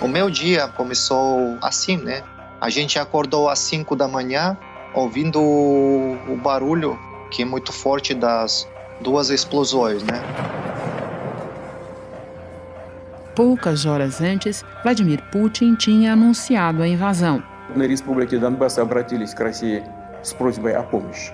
O meu dia começou assim, né? A gente acordou às 5 da manhã, ouvindo o barulho que é muito forte das duas explosões, né? Poucas horas antes, Vladimir Putin tinha anunciado a invasão. На республике Донбасс обратились к России с просьбой о помощи.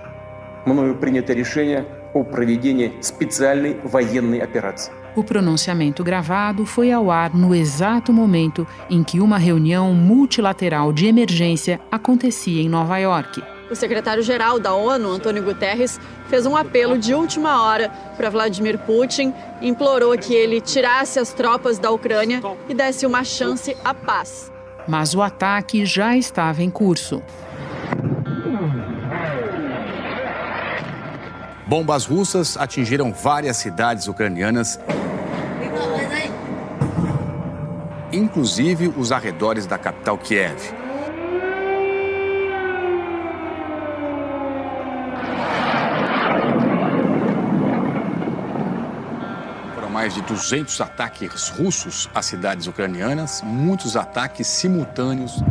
Мною принято решение о проведении специальной военной операции. O pronunciamento gravado foi ao ar no exato momento em que uma reunião multilateral de emergência acontecia em Nova York. O secretário-geral da ONU, Antônio Guterres, fez um apelo de última hora para Vladimir Putin, implorou que ele tirasse as tropas da Ucrânia e desse uma chance à paz. Mas o ataque já estava em curso. Bombas russas atingiram várias cidades ucranianas, inclusive os arredores da capital Kiev. Foram mais de 200 ataques russos às cidades ucranianas, muitos ataques simultâneos.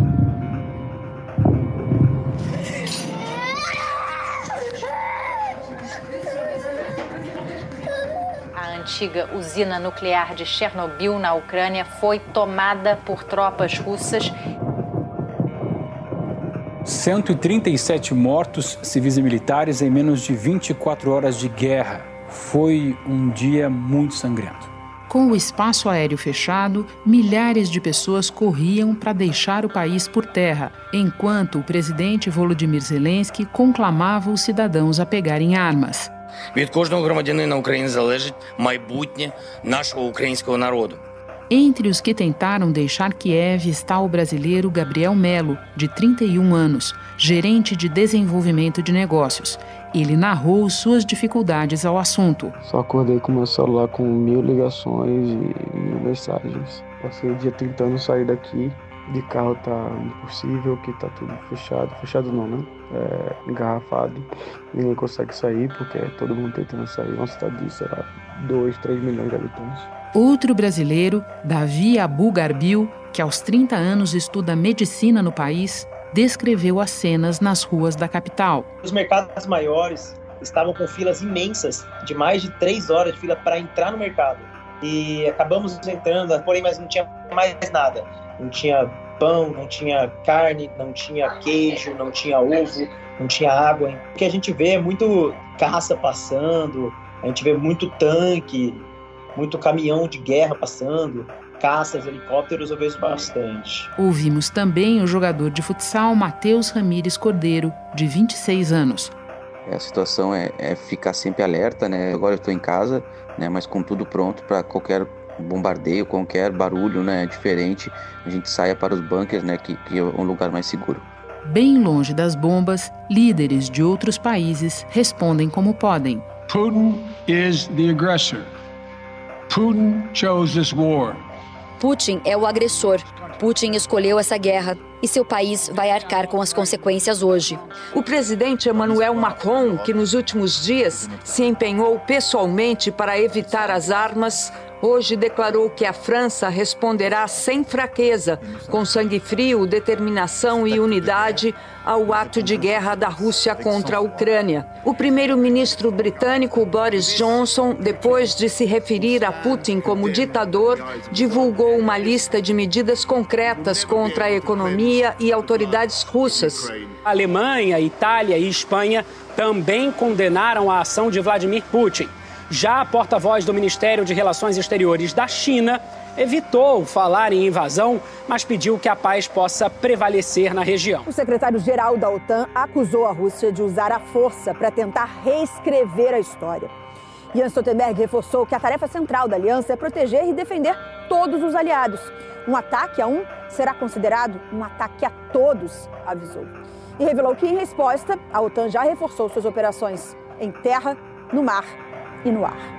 Antiga usina nuclear de Chernobyl, na Ucrânia, foi tomada por tropas russas. 137 mortos civis e militares em menos de 24 horas de guerra. Foi um dia muito sangrento. Com o espaço aéreo fechado, milhares de pessoas corriam para deixar o país por terra, enquanto o presidente Volodymyr Zelensky conclamava os cidadãos a pegarem armas. Від кожного громадянина України залежить майбутнє нашого українського народу. Entre os que tentaram deixar Kiev está o brasileiro Gabriel Melo, de 31 anos, gerente de desenvolvimento de negócios. Ele narrou suas dificuldades ao assunto. Só acordei com meu celular com mil ligações e mil mensagens. Passei o dia tentando sair daqui. de carro tá impossível, que tá tudo fechado. Fechado não, né? É, engarrafado. Ninguém consegue sair porque é todo mundo tentando sair. Uma cidade de, sei lá, 2, 3 milhões de habitantes. Outro brasileiro, Davi Abu Garbil, que aos 30 anos estuda medicina no país, descreveu as cenas nas ruas da capital. Os mercados maiores estavam com filas imensas, de mais de três horas de fila para entrar no mercado. E acabamos entrando, porém, mas não tinha mais nada. Não tinha pão, não tinha carne, não tinha queijo, não tinha ovo, não tinha água. O que a gente vê é muito caça passando, a gente vê muito tanque, muito caminhão de guerra passando, caças, helicópteros, eu vejo bastante. Ouvimos também o jogador de futsal Matheus Ramires Cordeiro, de 26 anos. A situação é, é ficar sempre alerta, né? Agora eu estou em casa, né? Mas com tudo pronto para qualquer bombardeio, qualquer barulho, né? Diferente, a gente saia para os bunkers, né? Que, que é um lugar mais seguro. Bem longe das bombas, líderes de outros países respondem como podem. Putin is the aggressor. Putin chose this war. Putin é o agressor. Putin escolheu essa guerra e seu país vai arcar com as consequências hoje. O presidente Emmanuel Macron, que nos últimos dias se empenhou pessoalmente para evitar as armas, hoje declarou que a França responderá sem fraqueza, com sangue frio, determinação e unidade ao ato de guerra da Rússia contra a Ucrânia. O primeiro-ministro britânico Boris Johnson, depois de se referir a Putin como ditador, divulgou uma lista de medidas concretas contra a economia e autoridades russas. A Alemanha, Itália e Espanha também condenaram a ação de Vladimir Putin. Já a porta-voz do Ministério de Relações Exteriores da China evitou falar em invasão, mas pediu que a paz possa prevalecer na região. O secretário-geral da OTAN acusou a Rússia de usar a força para tentar reescrever a história. Jens Stoltenberg reforçou que a tarefa central da aliança é proteger e defender todos os aliados. Um ataque a um será considerado um ataque a todos, avisou. E revelou que, em resposta, a OTAN já reforçou suas operações em terra, no mar e no ar.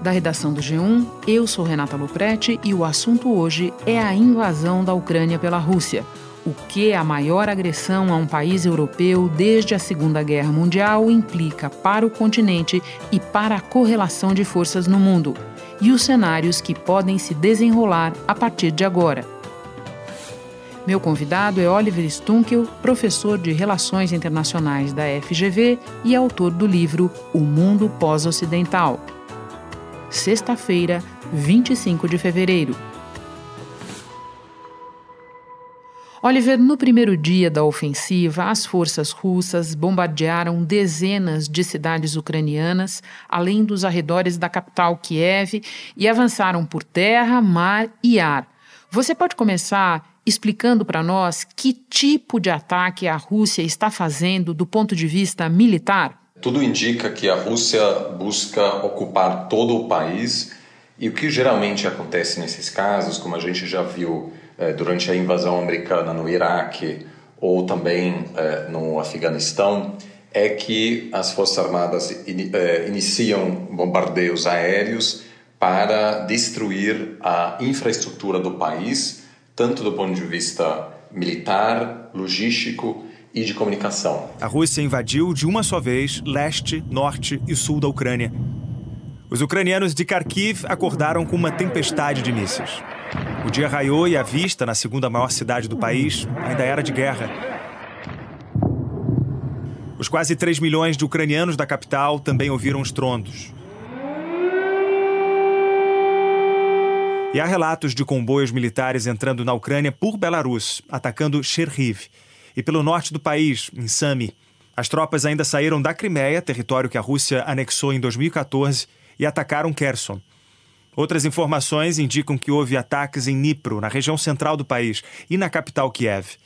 Da redação do G1, eu sou Renata Luprete e o assunto hoje é a invasão da Ucrânia pela Rússia. o que a maior agressão a um país europeu desde a Segunda Guerra Mundial implica para o continente e para a correlação de forças no mundo, e os cenários que podem se desenrolar a partir de agora. Meu convidado é Oliver Stunkel, professor de Relações Internacionais da FGV e autor do livro O Mundo Pós-Ocidental. Sexta-feira, 25 de fevereiro. Oliver, no primeiro dia da ofensiva, as forças russas bombardearam dezenas de cidades ucranianas, além dos arredores da capital Kiev, e avançaram por terra, mar e ar. Você pode começar explicando para nós que tipo de ataque a Rússia está fazendo do ponto de vista militar? Tudo indica que a Rússia busca ocupar todo o país, e o que geralmente acontece nesses casos, como a gente já viu eh, durante a invasão americana no Iraque ou também eh, no Afeganistão é que as Forças Armadas eh, iniciam bombardeios aéreos para destruir a infraestrutura do país, tanto do ponto de vista militar, logístico e de comunicação. A Rússia invadiu de uma só vez leste, norte e sul da Ucrânia. Os ucranianos de Kharkiv acordaram com uma tempestade de mísseis. O dia raiou e a vista, na segunda maior cidade do país, ainda era de guerra. Os quase 3 milhões de ucranianos da capital também ouviram os E há relatos de comboios militares entrando na Ucrânia por Belarus, atacando Cherniv. E pelo norte do país, em Sami. As tropas ainda saíram da Crimeia, território que a Rússia anexou em 2014, e atacaram Kherson. Outras informações indicam que houve ataques em Dnipro, na região central do país, e na capital Kiev.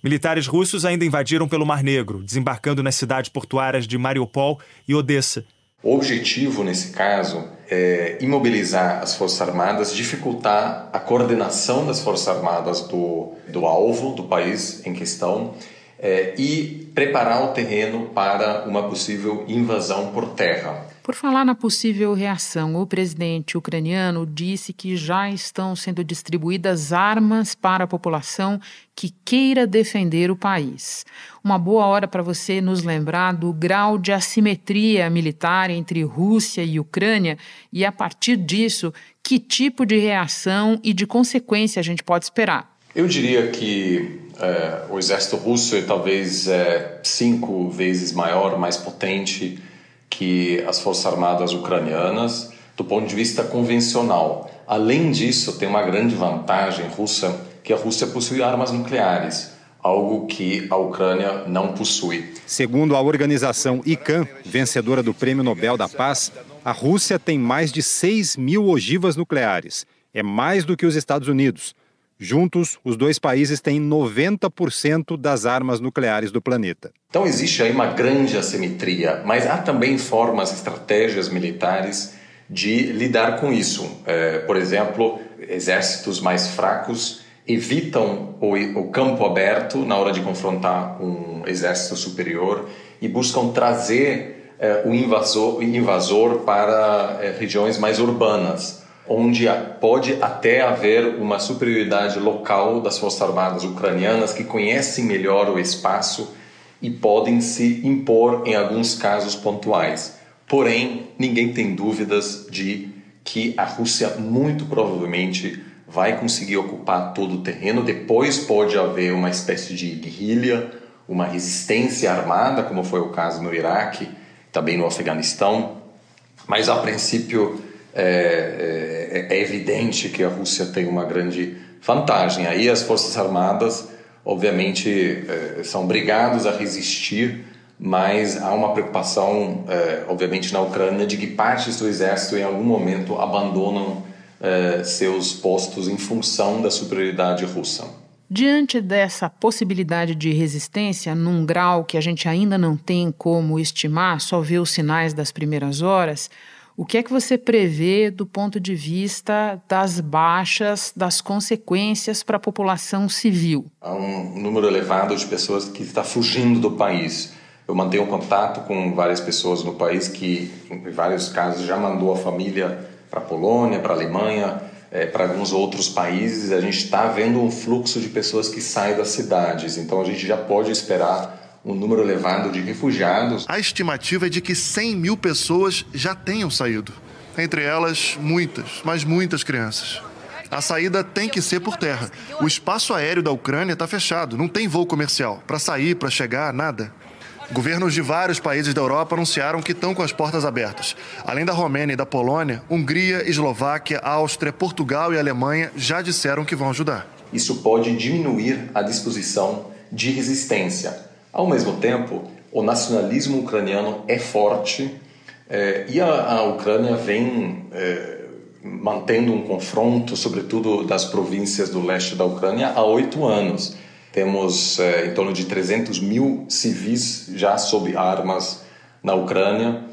Militares russos ainda invadiram pelo Mar Negro, desembarcando nas cidades portuárias de Mariupol e Odessa. O objetivo, nesse caso, é imobilizar as Forças Armadas, dificultar a coordenação das Forças Armadas do, do alvo, do país em questão, é, e preparar o terreno para uma possível invasão por terra. Por falar na possível reação, o presidente ucraniano disse que já estão sendo distribuídas armas para a população que queira defender o país. Uma boa hora para você nos lembrar do grau de assimetria militar entre Rússia e Ucrânia e, a partir disso, que tipo de reação e de consequência a gente pode esperar. Eu diria que é, o exército russo é talvez é, cinco vezes maior, mais potente que as Forças Armadas ucranianas do ponto de vista convencional. Além disso, tem uma grande vantagem russa, que a Rússia possui armas nucleares, algo que a Ucrânia não possui. Segundo a organização ICAN, vencedora do Prêmio Nobel da Paz, a Rússia tem mais de 6 mil ogivas nucleares. É mais do que os Estados Unidos. Juntos, os dois países têm 90% das armas nucleares do planeta. Então existe aí uma grande assimetria, mas há também formas, estratégias militares de lidar com isso. É, por exemplo, exércitos mais fracos evitam o, o campo aberto na hora de confrontar um exército superior e buscam trazer é, o invasor, invasor para é, regiões mais urbanas onde pode até haver uma superioridade local das Forças Armadas ucranianas que conhecem melhor o espaço e podem se impor em alguns casos pontuais. Porém, ninguém tem dúvidas de que a Rússia muito provavelmente vai conseguir ocupar todo o terreno. Depois pode haver uma espécie de guerrilha, uma resistência armada, como foi o caso no Iraque, também no Afeganistão. Mas a princípio é, é, é, evidente que a Rússia tem uma grande vantagem. Aí as Forças Armadas, obviamente, é, são obrigadas a resistir, mas há uma preocupação, é, obviamente, na Ucrânia de que partes do exército em algum momento abandonam é, seus postos em função da superioridade russa. Diante dessa possibilidade de resistência, num grau que a gente ainda não tem como estimar, só vê os sinais das primeiras horas, o que é que você prevê do ponto de vista das baixas, das consequências para a população civil? Há um número elevado de pessoas que está fugindo do país. Eu mantenho contato com várias pessoas no país que, em vários casos, já mandou a família para a Polônia, para a Alemanha, é, para alguns outros países, a gente está vendo um fluxo de pessoas que saem das cidades. Então a gente já pode esperar um número elevado de refugiados. A estimativa é de que 100 mil pessoas já tenham saído. Entre elas, muitas, mas muitas crianças. A saída tem que ser por terra. O espaço aéreo da Ucrânia está fechado, não tem voo comercial. Para sair, para chegar, nada. Governos de vários países da Europa anunciaram que estão com as portas abertas. Além da Romênia e da Polônia, Hungria, Eslováquia, Áustria, Portugal e Alemanha já disseram que vão ajudar. Isso pode diminuir a disposição de resistência. Ao mesmo tempo, o nacionalismo ucraniano é forte eh, e a, a, Ucrânia vem eh, mantendo um confronto, sobretudo das províncias do leste da Ucrânia, há oito anos. Temos é, em torno de 300 mil civis já sob armas na Ucrânia.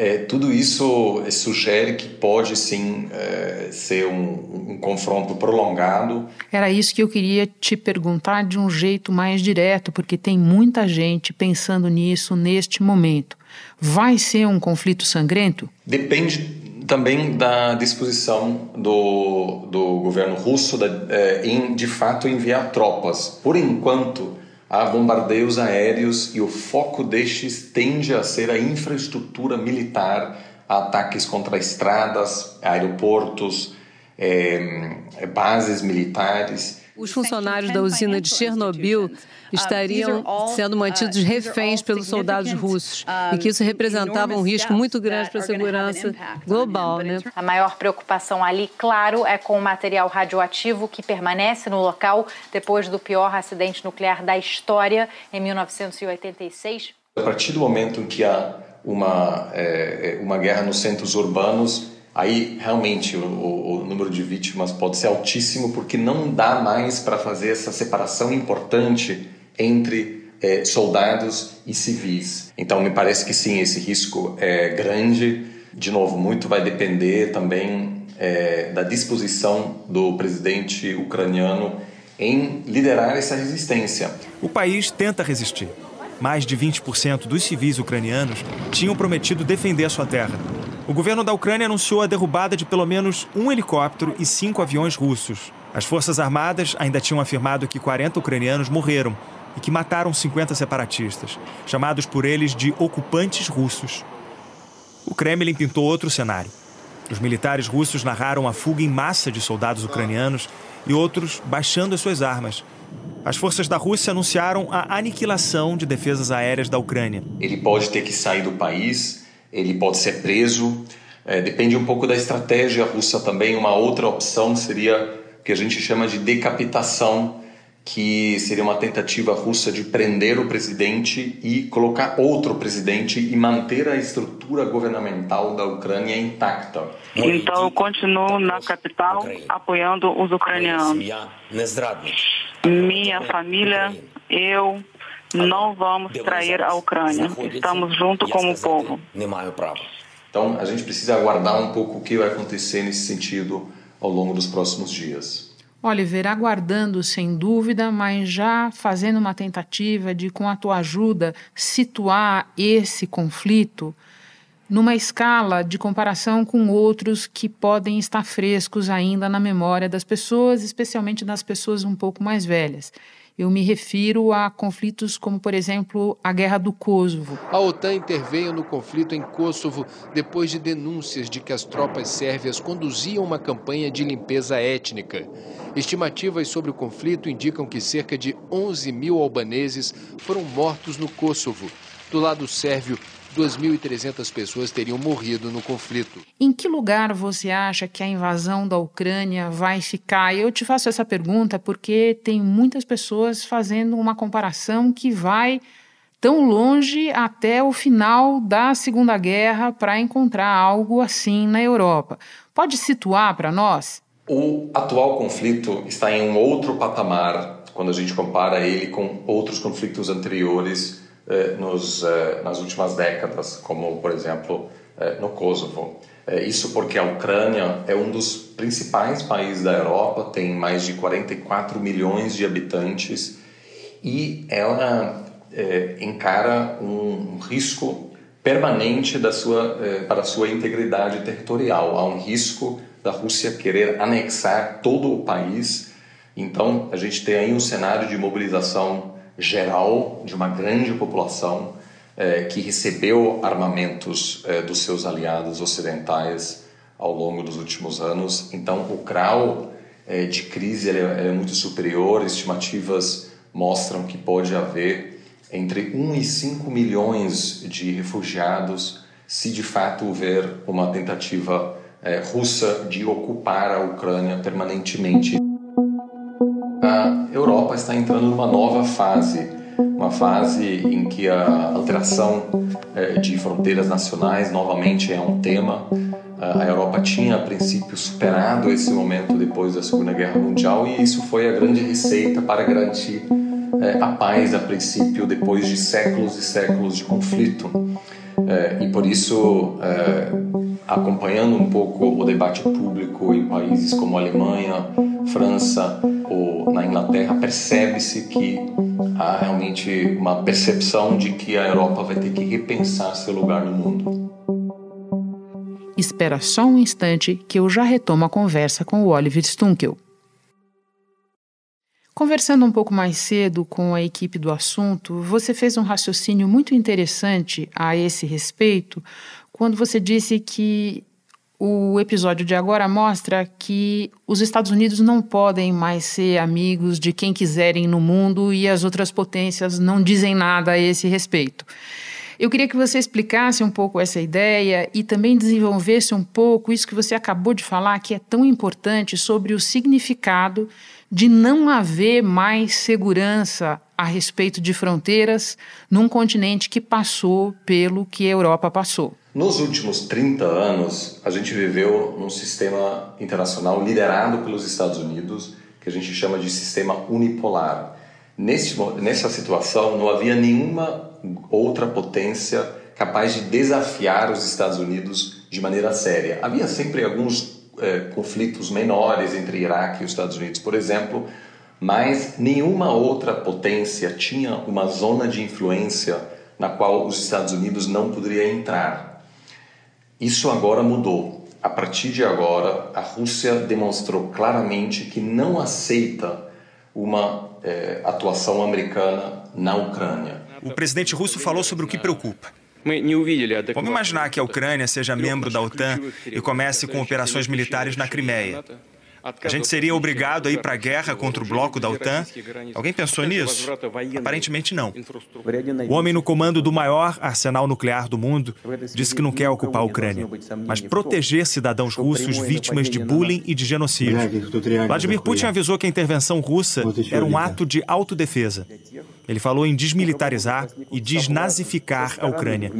É, tudo isso sugere que pode sim é, ser um, um, confronto prolongado. Era isso que eu queria te perguntar de um jeito mais direto, porque tem muita gente pensando nisso neste momento. Vai ser um conflito sangrento? Depende também da disposição do, do governo russo eh, em, de fato, enviar tropas. Por enquanto, há bombardeios aéreos e o foco destes tende a ser a infraestrutura militar, ataques contra estradas, aeroportos, é, bases militares. Os funcionários da usina de Chernobyl estariam sendo mantidos reféns pelos soldados russos e que isso representava um risco muito grande para a segurança global. Né? A maior preocupação ali, claro, é com o material radioativo que permanece no local depois do pior acidente nuclear da história em 1986. A partir do momento em que há uma, é, uma guerra nos centros urbanos, aí realmente o, o, o, número de vítimas pode ser altíssimo porque não dá mais para fazer essa separação importante entre é, soldados e civis. Então, me parece que sim, esse risco é grande. De novo, muito vai depender também é, da disposição do presidente ucraniano em liderar essa resistência. O país tenta resistir. Mais de 20% dos civis ucranianos tinham prometido defender a sua terra. O governo da Ucrânia anunciou a derrubada de pelo menos um helicóptero e cinco aviões russos. As Forças Armadas ainda tinham afirmado que 40 ucranianos morreram e que mataram 50 separatistas, chamados por eles de ocupantes russos. O Kremlin pintou outro cenário. Os militares russos narraram a fuga em massa de soldados ucranianos e outros baixando as suas armas. As forças da Rússia anunciaram a aniquilação de defesas aéreas da Ucrânia. Ele pode ter que sair do país, ele pode ser preso. É, depende um pouco da estratégia russa também. Uma outra opção seria o que a gente chama de decapitação que seria uma tentativa russa de prender o presidente e colocar outro presidente e manter a estrutura governamental da Ucrânia intacta. Então eu continuo na capital apoiando os ucranianos. Minha família, eu não vamos trair a Ucrânia. Estamos junto como povo. Então a gente precisa aguardar um pouco o que vai acontecer nesse sentido ao longo dos próximos dias. Oliver, aguardando sem dúvida, mas já fazendo uma tentativa de, com a tua ajuda, situar esse conflito numa escala de comparação com outros que podem estar frescos ainda na memória das pessoas, especialmente das pessoas um pouco mais velhas. Eu me refiro a conflitos como, por exemplo, a Guerra do Kosovo. A OTAN interveio no conflito em Kosovo depois de denúncias de que as tropas sérvias conduziam uma campanha de limpeza étnica. Estimativas sobre o conflito indicam que cerca de 11 mil albaneses foram mortos no Kosovo. Do lado sérvio, 2.300 pessoas teriam morrido no conflito. Em que lugar você acha que a invasão da Ucrânia vai ficar? Eu te faço essa pergunta porque tem muitas pessoas fazendo uma comparação que vai tão longe até o final da Segunda Guerra para encontrar algo assim na Europa. Pode situar para nós? O atual conflito está em um outro patamar quando a gente compara ele com outros conflitos anteriores nos, eh, nas últimas décadas, como, por exemplo, eh, no Kosovo. Isso porque a Ucrânia é um dos principais países da Europa, tem mais de 44 milhões de habitantes e ela encara um risco permanente da sua, eh, para a sua integridade territorial. Há um risco da Rússia querer anexar todo o país. Então, a gente tem aí um cenário de mobilização geral de uma grande população eh, que recebeu armamentos eh, dos seus aliados ocidentais ao longo dos últimos anos. Então, o grau eh, de crise é, é muito superior. Estimativas mostram que pode haver entre 1 e 5 milhões de refugiados se de fato houver uma tentativa é, russa de ocupar a Ucrânia permanentemente. A Europa está entrando numa nova fase, uma fase em que a alteração é, de fronteiras nacionais novamente é um tema. A Europa tinha, a princípio, superado esse momento depois da Segunda Guerra Mundial e isso foi a grande receita para garantir é, a paz, a princípio, depois de séculos e séculos de conflito. É, e por isso, é, acompanhando um pouco o debate público em países como Alemanha, França ou na Inglaterra, percebe-se que há realmente uma percepção de que a Europa vai ter que repensar seu lugar no mundo. Espera só um instante que eu já retomo a conversa com o Oliver Stunkel. Conversando um pouco mais cedo com a equipe do assunto, você fez um raciocínio muito interessante a esse respeito, quando você disse que o episódio de agora mostra que os Estados Unidos não podem mais ser amigos de quem quiserem no mundo e as outras potências não dizem nada a esse respeito. Eu queria que você explicasse um pouco essa ideia e também desenvolvesse um pouco isso que você acabou de falar, que é tão importante sobre o significado de não haver mais segurança a respeito de fronteiras num continente que passou pelo que a Europa passou. Nos últimos 30 anos, a gente viveu num sistema internacional liderado pelos Estados Unidos, que a gente chama de sistema unipolar. Nesse, nessa situação, não havia nenhuma outra potência capaz de desafiar os Estados Unidos de maneira séria. Havia sempre alguns é, conflitos menores entre Iraque e os Estados Unidos, por exemplo, mas nenhuma outra potência tinha uma zona de influência na qual os Estados Unidos não poderia entrar. Isso agora mudou. A partir de agora, a Rússia demonstrou claramente que não aceita uma é, atuação americana na Ucrânia. O presidente russo falou sobre o que preocupa Vamos imaginar que a Ucrânia seja membro da OTAN e comece com operações militares na Crimeia. A gente seria obrigado a ir para a guerra contra o bloco da OTAN? Alguém pensou nisso? Aparentemente não. O homem no comando do maior arsenal nuclear do mundo disse que não quer ocupar a Ucrânia, mas proteger cidadãos russos vítimas de bullying e de genocídio. Vladimir Putin avisou que a intervenção russa era um ato de autodefesa. Ele falou em desmilitarizar e desnazificar a Ucrânia.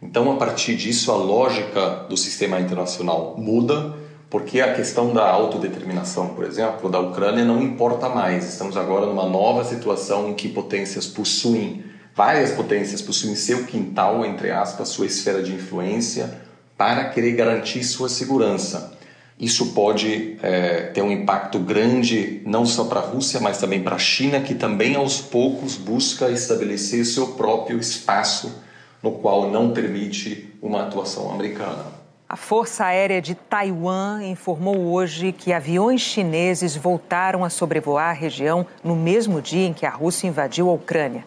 Então, a partir disso, a lógica do sistema internacional muda, porque a questão da autodeterminação, por exemplo, da Ucrânia não importa mais. Estamos agora numa nova situação em que potências possuem, várias potências possuem seu quintal, entre aspas, sua esfera de influência, para querer garantir sua segurança. Isso pode é, ter um impacto grande não só para a Rússia, mas também para a China, que também aos poucos busca estabelecer seu próprio espaço no qual não permite uma atuação americana. A Força Aérea de Taiwan informou hoje que aviões chineses voltaram a sobrevoar a região no mesmo dia em que a Rússia invadiu a Ucrânia.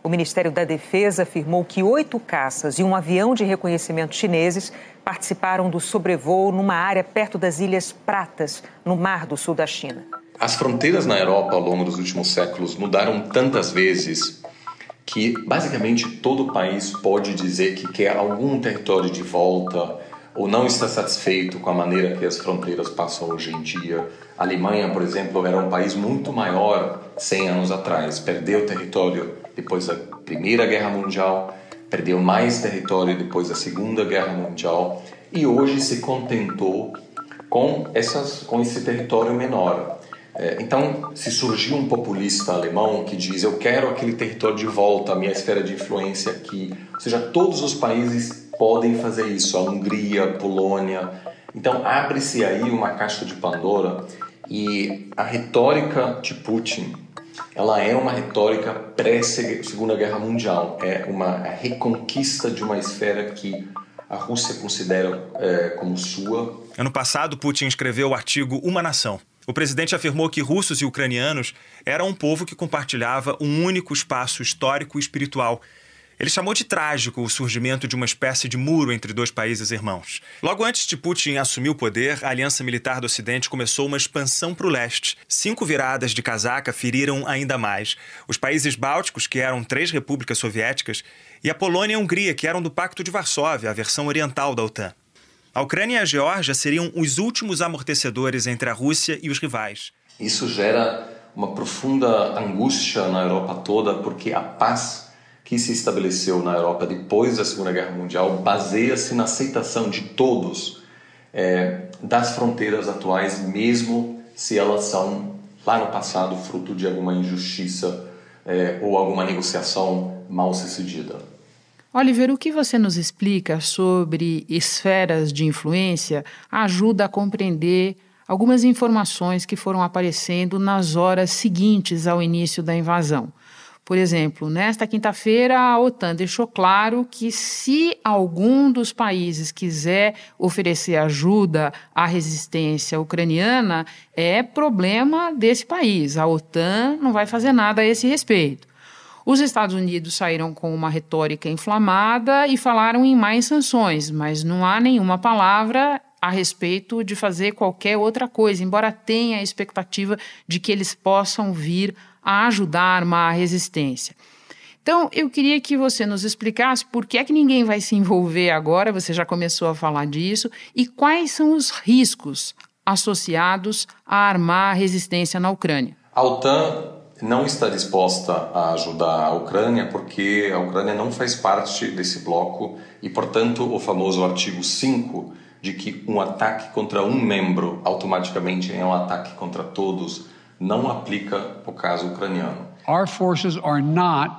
O Ministério da Defesa afirmou que oito caças e um avião de reconhecimento chineses participaram do sobrevoo numa área perto das Ilhas Pratas, no mar do sul da China. As fronteiras na Europa ao longo dos últimos séculos mudaram tantas vezes que basicamente todo país pode dizer que quer algum território de volta ou não está satisfeito com a maneira que as fronteiras passam hoje em dia. A Alemanha, por exemplo, era um país muito maior 100 anos atrás, perdeu território depois da Primeira Guerra Mundial, perdeu mais território depois da Segunda Guerra Mundial e hoje se contentou com, essas, com esse território menor. É, então, se surgiu um populista alemão que diz: Eu quero aquele território de volta, a minha esfera de influência aqui. Ou seja, todos os países podem fazer isso, a Hungria, a Polônia. Então, abre-se aí uma caixa de Pandora e a retórica de Putin ela é uma retórica pré-Segunda Guerra Mundial, é uma reconquista de uma esfera que a Rússia considera é, como sua. Ano passado, Putin escreveu o artigo Uma Nação. O presidente afirmou que russos e ucranianos eram um povo que compartilhava um único espaço histórico e espiritual ele chamou de trágico o surgimento de uma espécie de muro entre dois países irmãos. Logo antes de Putin assumir o poder, a Aliança Militar do Ocidente começou uma expansão para o leste. Cinco viradas de casaca feriram ainda mais. Os países bálticos, que eram três repúblicas soviéticas, e a Polônia e a Hungria, que eram do Pacto de Varsóvia, a versão oriental da OTAN. A Ucrânia e a Geórgia seriam os últimos amortecedores entre a Rússia e os rivais. Isso gera uma profunda angústia na Europa toda, porque a paz que se estabeleceu na Europa depois da Segunda Guerra Mundial baseia-se na aceitação de todos é, das fronteiras atuais, mesmo se elas são lá no passado fruto de alguma injustiça é, ou alguma negociação mal sucedida. Oliver, o que você nos explica sobre esferas de influência ajuda a compreender algumas informações que foram aparecendo nas horas seguintes ao início da invasão. Por exemplo, nesta quinta-feira, a OTAN deixou claro que se algum dos países quiser oferecer ajuda à resistência ucraniana, é problema desse país. A OTAN não vai fazer nada a esse respeito. Os Estados Unidos saíram com uma retórica inflamada e falaram em mais sanções, mas não há nenhuma palavra a respeito de fazer qualquer outra coisa, embora tenha a expectativa de que eles possam vir a ajudar a armar a resistência. Então, eu queria que você nos explicasse por que é que ninguém vai se envolver agora, você já começou a falar disso, e quais são os riscos associados a armar a resistência na Ucrânia. A OTAN não está disposta a ajudar a Ucrânia porque a Ucrânia não faz parte desse bloco e, portanto, o famoso artigo 5 de que um ataque contra um membro automaticamente é um ataque contra todos não aplica o caso ucraniano. Our forces are not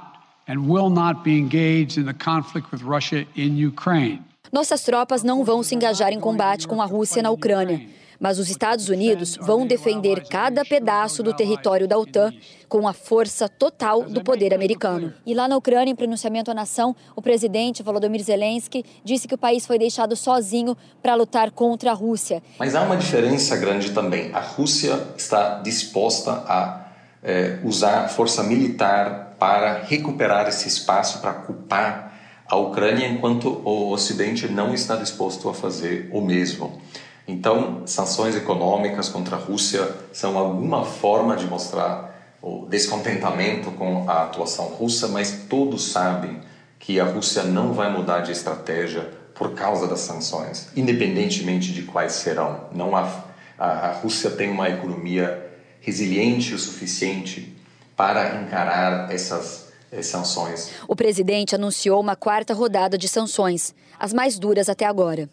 and will not be engaged in the conflict with Russia in Ukraine. Nossas tropas não vão se engajar em combate com a Rússia na Ucrânia mas os Estados Unidos vão defender cada pedaço do território da OTAN com a força total do poder americano. E lá na Ucrânia, em pronunciamento à nação, o presidente Volodymyr Zelensky disse que o país foi deixado sozinho para lutar contra a Rússia. Mas há uma diferença grande também. A Rússia está disposta a é, usar força militar para recuperar esse espaço, para ocupar a Ucrânia, enquanto o Ocidente não está disposto a fazer o mesmo. Então, sanções econômicas contra a Rússia são alguma forma de mostrar o descontentamento com a atuação russa, mas todos sabem que a Rússia não vai mudar de estratégia por causa das sanções, independentemente de quais serão. Não há, a, a Rússia tem uma economia resiliente o suficiente para encarar essas eh, sanções. O presidente anunciou uma quarta rodada de sanções, as mais duras até agora.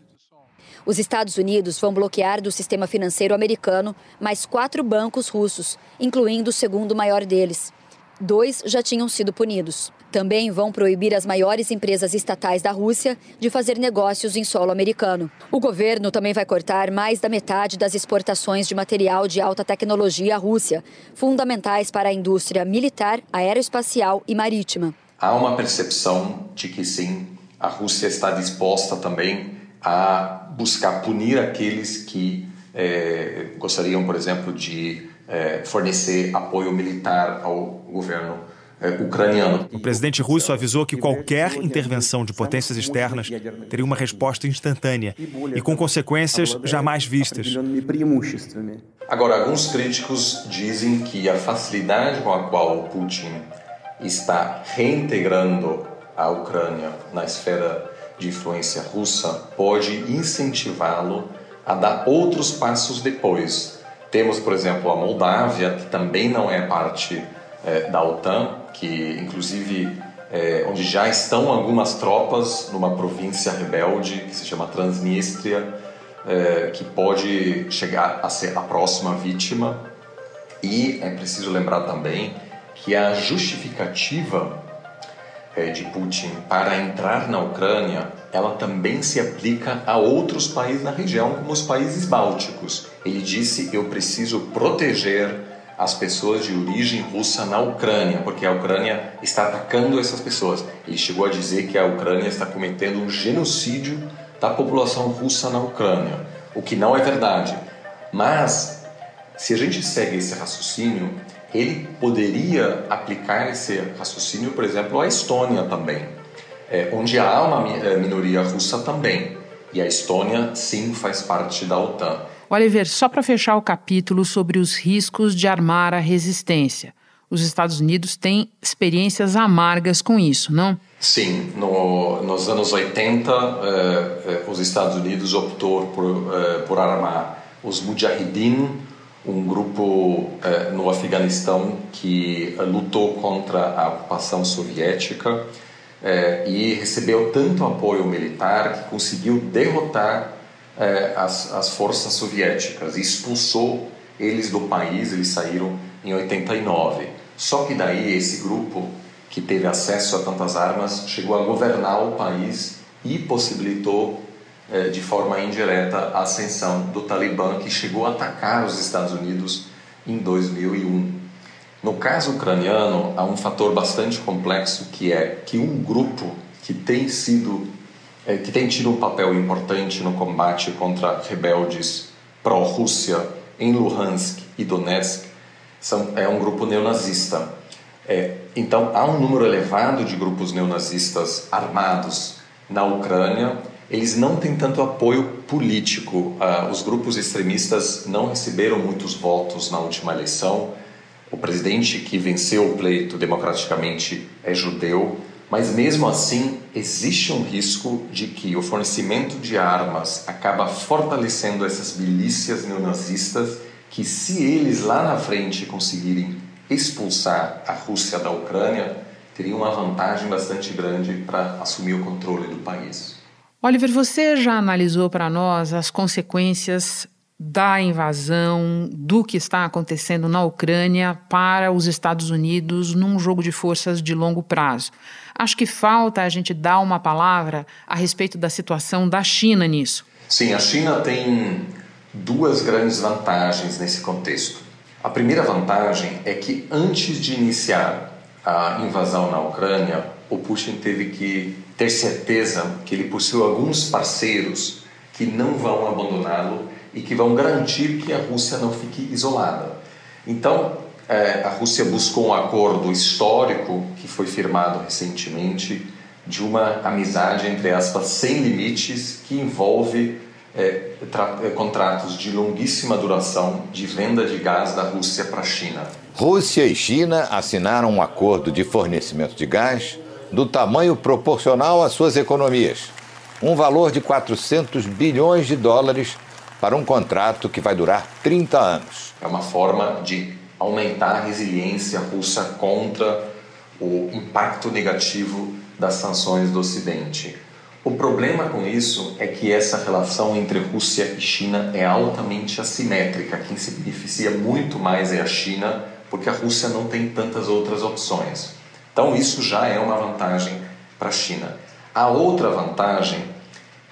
Os Estados Unidos vão bloquear do sistema financeiro americano mais quatro bancos russos, incluindo o segundo maior deles. Dois já tinham sido punidos. Também vão proibir as maiores empresas estatais da Rússia de fazer negócios em solo americano. O governo também vai cortar mais da metade das exportações de material de alta tecnologia à Rússia, fundamentais para a indústria militar, aeroespacial e marítima. Há uma percepção de que sim, a Rússia está disposta também a buscar punir aqueles que é, gostariam, por exemplo, de é, fornecer apoio militar ao governo é, ucraniano. O presidente russo avisou que qualquer intervenção de potências externas teria uma resposta instantânea e com consequências jamais vistas. Agora, alguns críticos dizem que a facilidade com a qual o Putin está reintegrando a Ucrânia na esfera de influência russa pode incentivá-lo a dar outros passos depois. Temos, por exemplo, a Moldávia, que também não é parte é, da OTAN, que inclusive é, onde já estão algumas tropas numa província rebelde que se chama Transnistria, é, que pode chegar a ser a próxima vítima. E é preciso lembrar também que a justificativa de Putin para entrar na Ucrânia, ela também se aplica a outros países na região, como os países bálticos. Ele disse: Eu preciso proteger as pessoas de origem russa na Ucrânia, porque a Ucrânia está atacando essas pessoas. Ele chegou a dizer que a Ucrânia está cometendo um genocídio da população russa na Ucrânia, o que não é verdade. Mas, se a gente segue esse raciocínio, ele poderia aplicar esse raciocínio, por exemplo, à Estônia também, é, onde há uma é, minoria russa também. E a Estônia, sim, faz parte da OTAN. Oliver, só para fechar o capítulo sobre os riscos de armar a resistência. Os Estados Unidos têm experiências amargas com isso, não? Sim, no, nos anos 80, eh, eh, os Estados Unidos optou por, eh, por armar os Mujahideen, um grupo eh, no Afeganistão que lutou contra a ocupação soviética eh, e recebeu tanto apoio militar que conseguiu derrotar é, as, as forças soviéticas, expulsou eles do país, eles saíram em 89. Só que daí esse grupo que teve acesso a tantas armas chegou a governar o país e possibilitou de forma indireta a ascensão do Talibã que chegou a atacar os Estados Unidos em 2001. No caso ucraniano, há um fator bastante complexo que é que um grupo que tem sido é, que tem tido um papel importante no combate contra rebeldes pró-Rússia em Luhansk e Donetsk, são, é um grupo neonazista. É, então, há um número elevado de grupos neonazistas armados na Ucrânia. Eles não têm tanto apoio político. Ah, os grupos extremistas não receberam muitos votos na última eleição. O presidente que venceu o pleito democraticamente é judeu mas mesmo assim, existe um risco de que o fornecimento de armas acaba fortalecendo essas milícias neonazistas que se eles lá na frente conseguirem expulsar a Rússia da Ucrânia, teriam uma vantagem bastante grande para assumir o controle do país. Oliver, você já analisou para nós as consequências da invasão, do que está acontecendo na Ucrânia para os Estados Unidos num jogo de forças de longo prazo. Acho que falta a gente dar uma palavra a respeito da situação da China nisso. Sim, a China tem duas grandes vantagens nesse contexto. A primeira vantagem é que antes de iniciar a invasão na Ucrânia, o Putin teve que ter certeza que ele possui alguns parceiros que não vão abandoná-lo e que vão garantir que a Rússia não fique isolada. Então, é, a Rússia buscou um acordo histórico que foi firmado recentemente de uma amizade, entre aspas, sem limites, que envolve é, é contratos de longuíssima duração de venda de gás da Rússia para a China. Rússia e China assinaram um acordo de fornecimento de gás do tamanho proporcional às suas economias. Um valor de 400 bilhões de dólares para um contrato que vai durar 30 anos. É uma forma de aumentar a resiliência russa contra o impacto negativo das sanções do Ocidente. O problema com isso é que essa relação entre Rússia e China é altamente assimétrica. Quem se beneficia muito mais é a China, porque a Rússia não tem tantas outras opções. Então, isso já é uma vantagem para a China. A outra vantagem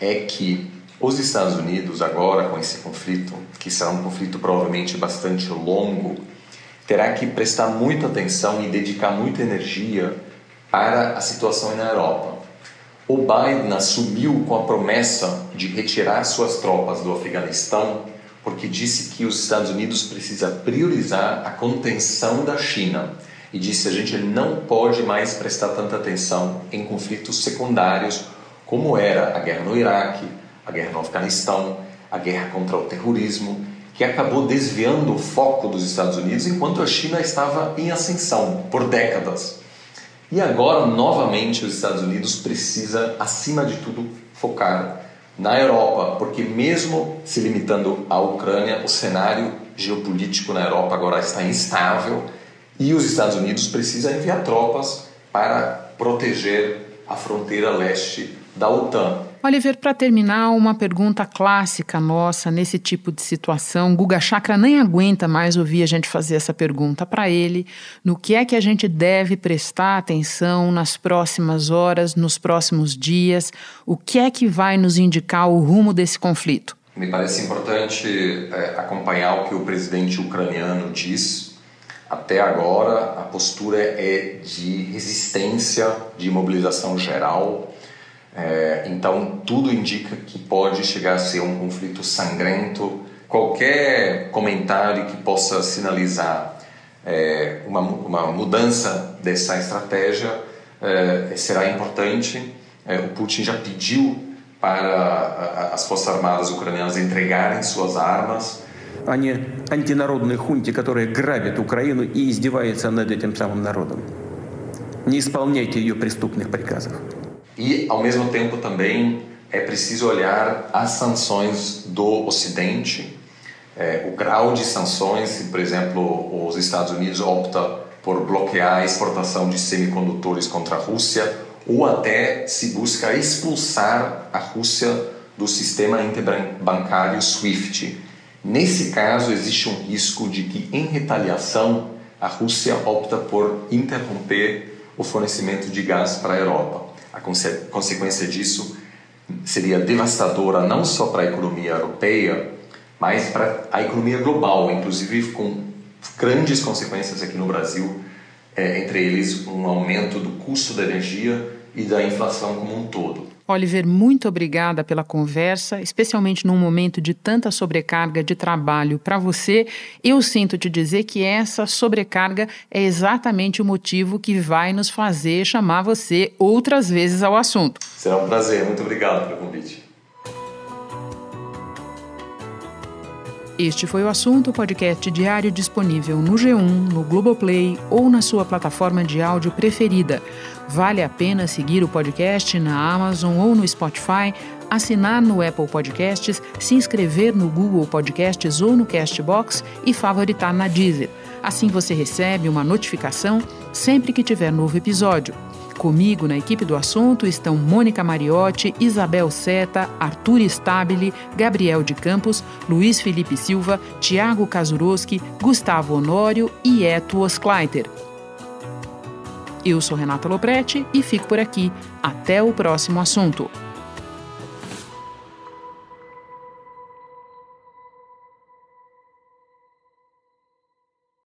é que os Estados Unidos, agora com esse conflito, que será um conflito provavelmente bastante longo, terá que prestar muita atenção e dedicar muita energia para a situação na Europa. O Biden assumiu com a promessa de retirar suas tropas do Afeganistão, porque disse que os Estados Unidos precisa priorizar a contenção da China e disse a gente não pode mais prestar tanta atenção em conflitos secundários como era a guerra no Iraque, a guerra no Afeganistão, a guerra contra o terrorismo, que acabou desviando o foco dos Estados Unidos enquanto a China estava em ascensão por décadas. E agora, novamente, os Estados Unidos precisa, acima de tudo, focar na Europa, porque mesmo se limitando à Ucrânia, o cenário geopolítico na Europa agora está instável e os Estados Unidos precisam enviar tropas para proteger a fronteira leste da OTAN. Oliver, para terminar, uma pergunta clássica nossa nesse tipo de situação. Guga Chakra nem aguenta mais ouvir a gente fazer essa pergunta para ele. No que é que a gente deve prestar atenção nas próximas horas, nos próximos dias? O que é que vai nos indicar o rumo desse conflito? Me parece importante é, acompanhar o que o presidente ucraniano diz Até agora, a postura é de resistência, de mobilização geral. É, então, tudo indica que pode chegar a ser um conflito sangrento. Qualquer comentário que possa sinalizar é, uma, uma mudança dessa estratégia é, será importante. É, o Putin já pediu para as Forças Armadas ucranianas entregarem suas armas а не антинародной хунте, которая грабит Украину и издевается над этим самым народом. Не исполняйте ее преступных приказов. E, ao mesmo tempo, também é preciso olhar as sanções do Ocidente, é, o grau de sanções, por exemplo, os Estados Unidos opta por bloquear a exportação de semicondutores contra a Rússia, ou até se busca expulsar a Rússia do sistema interbancário SWIFT. Nesse caso, existe um risco de que, em retaliação, a Rússia opta por interromper o fornecimento de gás para a Europa. A conse consequência disso seria devastadora não só para a economia europeia, mas para a economia global, inclusive com grandes consequências aqui no Brasil, é, entre eles um aumento do custo da energia e da inflação como um todo. Oliver, muito obrigada pela conversa, especialmente num momento de tanta sobrecarga de trabalho para você. Eu sinto te dizer que essa sobrecarga é exatamente o motivo que vai nos fazer chamar você outras vezes ao assunto. Será um prazer, muito obrigado pelo convite. Este foi o assunto podcast diário disponível no G1, no Globoplay ou na sua plataforma de áudio preferida. Vale a pena seguir o podcast na Amazon ou no Spotify, assinar no Apple Podcasts, se inscrever no Google Podcasts ou no Castbox e favoritar na Deezer. Assim você recebe uma notificação sempre que tiver novo episódio. Comigo na equipe do assunto estão Mônica Mariotti, Isabel Seta, Arthur Stabile, Gabriel de Campos, Luiz Felipe Silva, Tiago Kazuroski, Gustavo Honório e Eto Oskleiter. Eu sou Renata Loprete e fico por aqui. Até o próximo assunto.